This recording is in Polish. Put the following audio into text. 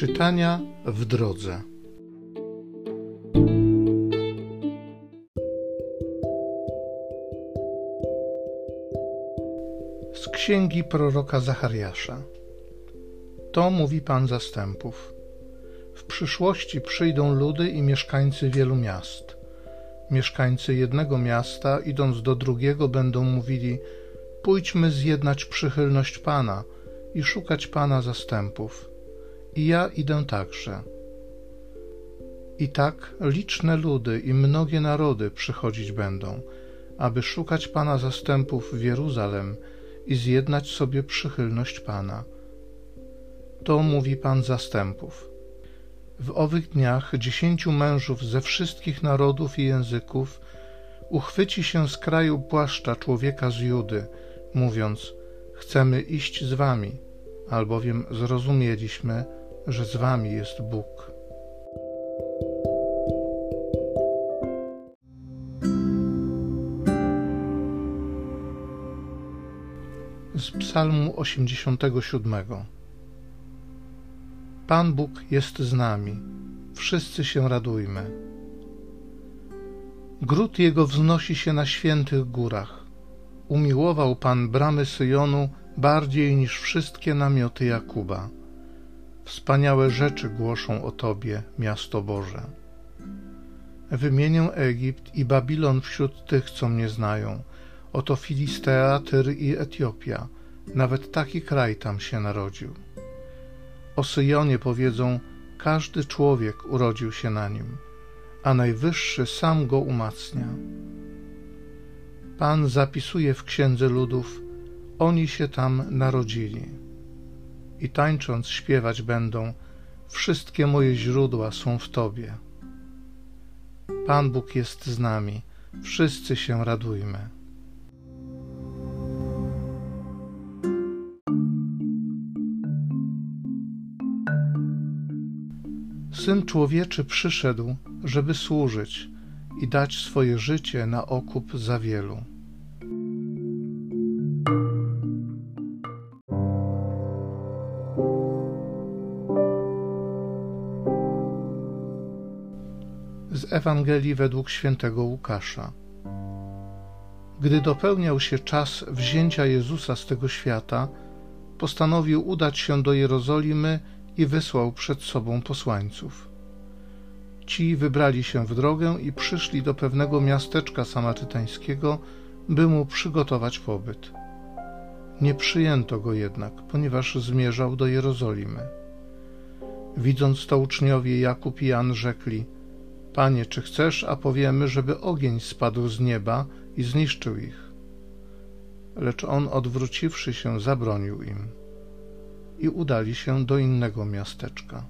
Czytania w drodze. Z księgi proroka Zachariasza. To mówi Pan zastępów. W przyszłości przyjdą ludy i mieszkańcy wielu miast. Mieszkańcy jednego miasta, idąc do drugiego, będą mówili: Pójdźmy zjednać przychylność Pana i szukać Pana zastępów i ja idę także. I tak liczne ludy i mnogie narody przychodzić będą, aby szukać Pana zastępów w Jeruzalem i zjednać sobie przychylność Pana. To mówi Pan zastępów. W owych dniach dziesięciu mężów ze wszystkich narodów i języków uchwyci się z kraju płaszcza człowieka z Judy, mówiąc: Chcemy iść z wami, albowiem zrozumieliśmy, że z wami jest Bóg. Z Psalmu 87. Pan Bóg jest z nami, wszyscy się radujmy. Gród Jego wznosi się na świętych górach. Umiłował Pan bramy Syjonu bardziej niż wszystkie namioty Jakuba. Wspaniałe rzeczy głoszą o Tobie, miasto Boże. Wymienię Egipt i Babilon wśród tych, co mnie znają. Oto Filistea, Tyr i Etiopia. Nawet taki kraj tam się narodził. O Syjonie powiedzą, każdy człowiek urodził się na nim, a Najwyższy sam go umacnia. Pan zapisuje w księdze ludów, oni się tam narodzili i tańcząc śpiewać będą: Wszystkie moje źródła są w Tobie. Pan Bóg jest z nami, wszyscy się radujmy. Syn człowieczy przyszedł, żeby służyć i dać swoje życie na okup za wielu. Z Ewangelii według świętego Łukasza. Gdy dopełniał się czas wzięcia Jezusa z tego świata, postanowił udać się do Jerozolimy i wysłał przed sobą posłańców. Ci wybrali się w drogę i przyszli do pewnego miasteczka samarytańskiego, by mu przygotować pobyt. Nie przyjęto go jednak, ponieważ zmierzał do Jerozolimy. Widząc to uczniowie Jakub i Jan rzekli – Panie, czy chcesz, a powiemy, żeby ogień spadł z nieba i zniszczył ich? Lecz on, odwróciwszy się, zabronił im i udali się do innego miasteczka.